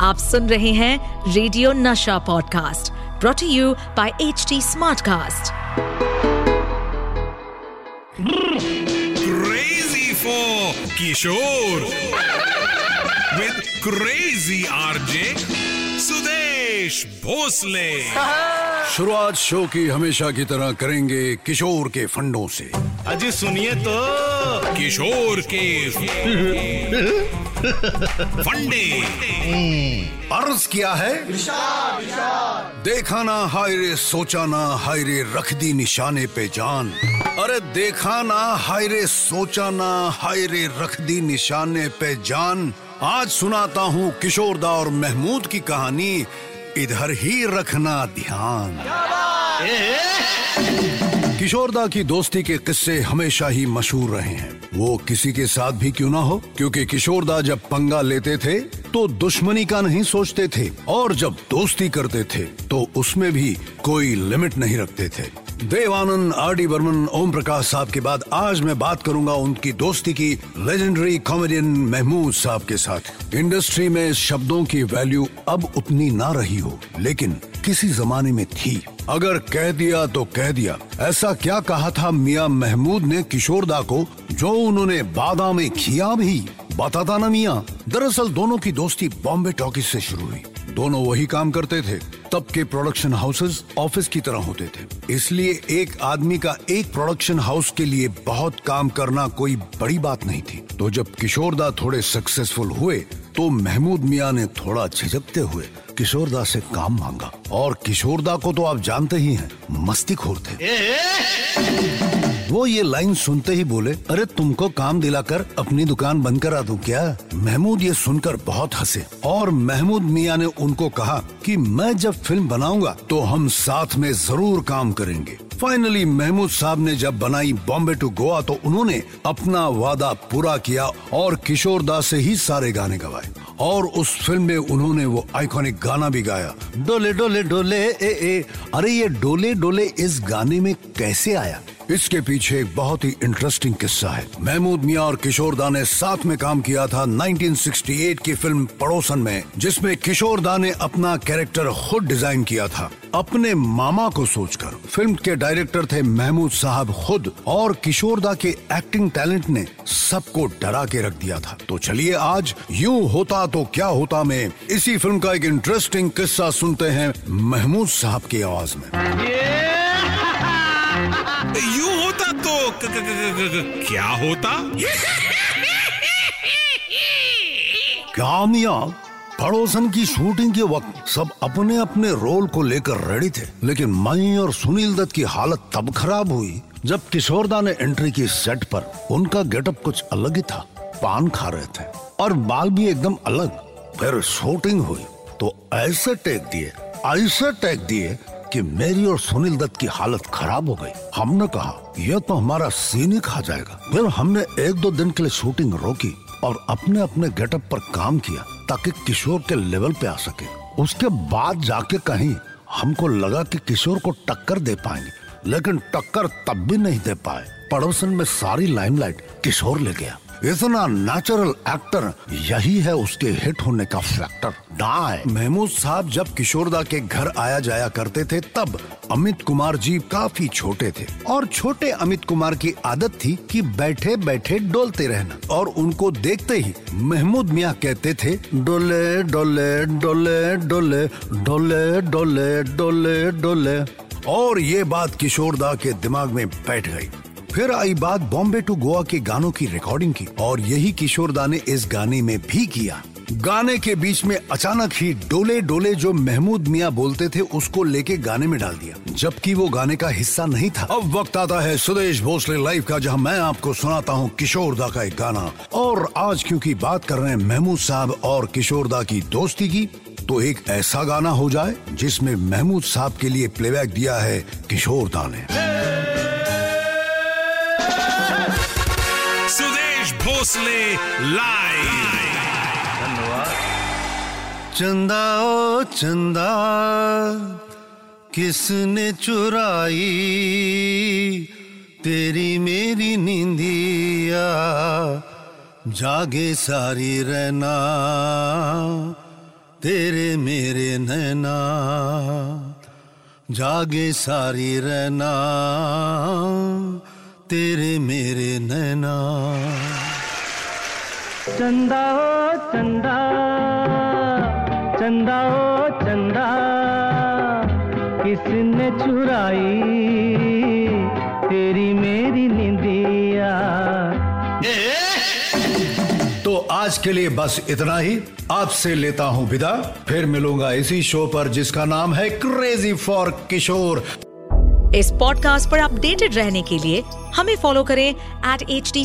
आप सुन रहे हैं radio Nasha podcast brought you by H T Smartcast Crazy for Kishore. With Crazy RJ Sudesh Bhosle. शुरुआत show की हमेशा की तरह करेंगे किशोर के फंडों से। अजी सुनिए तो। किशोर के फंडे अर्ज़ किया है? देखा ना हाय रे सोचा ना हाय रे रख दी निशाने पे जान। अरे देखा ना हाय रे सोचा ना हाय रे रख दी निशाने पे जान। आज सुनाता हूँ किशोरदा और महमूद की कहानी इधर ही रखना ध्यान। किशोरदा की दोस्ती के किस्से हमेशा ही मशहूर रहे हैं। वो किसी के साथ भी क्यों ना हो? क्योंकि किशोरदा जब पंगा लेते थे तो दुश्मनी का नहीं सोचते थे, और जब दोस्ती करते थे तो उसमें भी कोई लिमिट नहीं रखते थे। देवानंद, आर डी बर्मन, ओम प्रकाश साहब के बाद आज मैं बात करूँगा उनकी दोस्ती की लेजेंडरी कॉमेडियन महमूद साहब के साथ। इंडस्ट्री में शब्दों की वैल्यू अब उतनी ना रही हो, लेकिन किसी जमाने में थी। अगर कह दिया तो कह दिया। ऐसा क्या कहा था मियाँ महमूद ने किशोरदा को, जो उन्होंने बादा में किया भी? बताता ना मियाँ। दरअसल दोनों की दोस्ती बॉम्बे टॉकीज से शुरू हुई। दोनों वही काम करते थे। तब के प्रोडक्शन हाउसेस ऑफ़िस की तरह होते थे। इसलिए एक आदमी का एक प्रोडक्शन हाउस के लिए बहुत काम करना कोई बड़ी बात नहीं थी। तो जब किशोरदा थोड़े सक्सेसफुल हुए तो महमूद मियाँ ने थोड़ा झिझकते हुए किशोरदा से काम मांगा। और किशोरदा को तो आप जानते ही हैं मस्ती खोर थे वो ये लाइन सुनते ही बोले अरे तुमको काम दिलाकर अपनी दुकान बंद करा दूँ क्या? महमूद ये सुनकर बहुत हंसे। और महमूद मियाँ ने उनको कहा कि मैं जब फ़िल्म बनाऊँगा तो हम साथ में ज़रूर काम करेंगे। फाइनली महमूद साहब ने जब बनाई बॉम्बे टू गोवा तो उन्होंने अपना वादा पूरा किया और किशोर दास से ही सारे गाने गवाए। और उस फ़िल्म में उन्होंने वो आइकॉनिक गाना भी गाया। डोले डोले डोले, ए ए। अरे ये डोले डोले इस गाने में कैसे आया? इसके पीछे एक बहुत ही इंटरेस्टिंग किस्सा है। महमूद मियाँ और किशोर दा ने साथ में काम किया था 1968 की फ़िल्म पड़ोसन में, जिसमें किशोर दा ने अपना कैरेक्टर खुद डिज़ाइन किया था। अपने मामा को सोचकर फ़िल्म के डायरेक्टर थे महमूद साहब खुद, और किशोर दा के एक्टिंग टैलेंट ने सबको डरा के रख दिया था। तो चलिए आज यूँ होता तो क्या होता में इसी फ़िल्म का एक इंटरेस्टिंग किस्सा सुनते हैं महमूद साहब की आवाज़ में। यूँ होता तो क- क- क- क- क- क्या होता? क्या मियाँ पड़ोसन की शूटिंग के वक्त सब अपने अपने रोल को लेकर रेडी थे, लेकिन मई और सुनील दत्त की हालत तब खराब हुई जब किशोरदा ने एंट्री की सेट पर उनका गेटअप कुछ अलग ही था, पान खा रहे थे और बाल भी एकदम अलग। फिर शूटिंग हुई तो ऐसे टेक दिए, ऐसे टेक दिए कि मेरी और सुनील दत्त की हालत खराब हो गई। हमने कहा यह तो हमारा सीन ही खा जाएगा। फिर हमने एक दो दिन के लिए शूटिंग रोकी और अपने अपने गेटअप पर काम किया ताकि किशोर के लेवल पे आ सके। उसके बाद जाके कहीं हमको लगा कि किशोर को टक्कर दे पाएँगे, लेकिन टक्कर तब भी नहीं दे पाए। पड़ोसन में सारी लाइमलाइट किशोर ले गया। इतना नेचुरल एक्टर यही है उसके हिट होने का फैक्टर डाय महमूद साहब जब किशोरदा के घर आया जाया करते थे, तब अमित कुमार जी काफ़ी छोटे थे. और छोटे अमित कुमार की आदत थी कि बैठे बैठे डोलते रहना. और उनको देखते ही महमूद मियाँ कहते थे, डोले डोले डोले डोले डोले डोले डोले डोले. और ये बात किशोरदा के दिमाग में बैठ गई. फिर आई बात बॉम्बे टू गोवा के गानों की रिकॉर्डिंग की, और यही किशोरदा ने इस गाने में भी किया। गाने के बीच में अचानक ही डोले डोले जो महमूद मियाँ बोलते थे, उसको लेके गाने में डाल दिया। जबकि वो गाने का हिस्सा नहीं था। अब वक्त आता है सुदेश भोसले लाइव का, जहाँ मैं आपको सुनाता हूँ किशोरदा का एक गाना। और आज क्योंकि बात कर रहे हैं महमूद साहब और किशोर किशोरदा की दोस्ती की तो एक ऐसा गाना हो जाए जिसमें महमूद साहब के लिए प्लेबैक दिया है किशोरदा ने। भोसले लाइव चंदा ओ चंदा, किसने चुराई? तेरी मेरी नींदिया, जागे सारी रहना। तेरे मेरे नैना, जागे सारी रहना। तेरे मेरे नैना। चंदा ओ चंदा। चंदा ओ चंदा। किसने चुराई तेरी मेरी निंदिया? तो आज के लिए बस इतना ही। आपसे लेता हूँ विदा। फिर मिलूँगा इसी शो पर जिसका नाम है क्रेजी फॉर किशोर इस पॉडकास्ट पर अपडेटेड रहने के लिए हमें फॉलो करें एट एच डी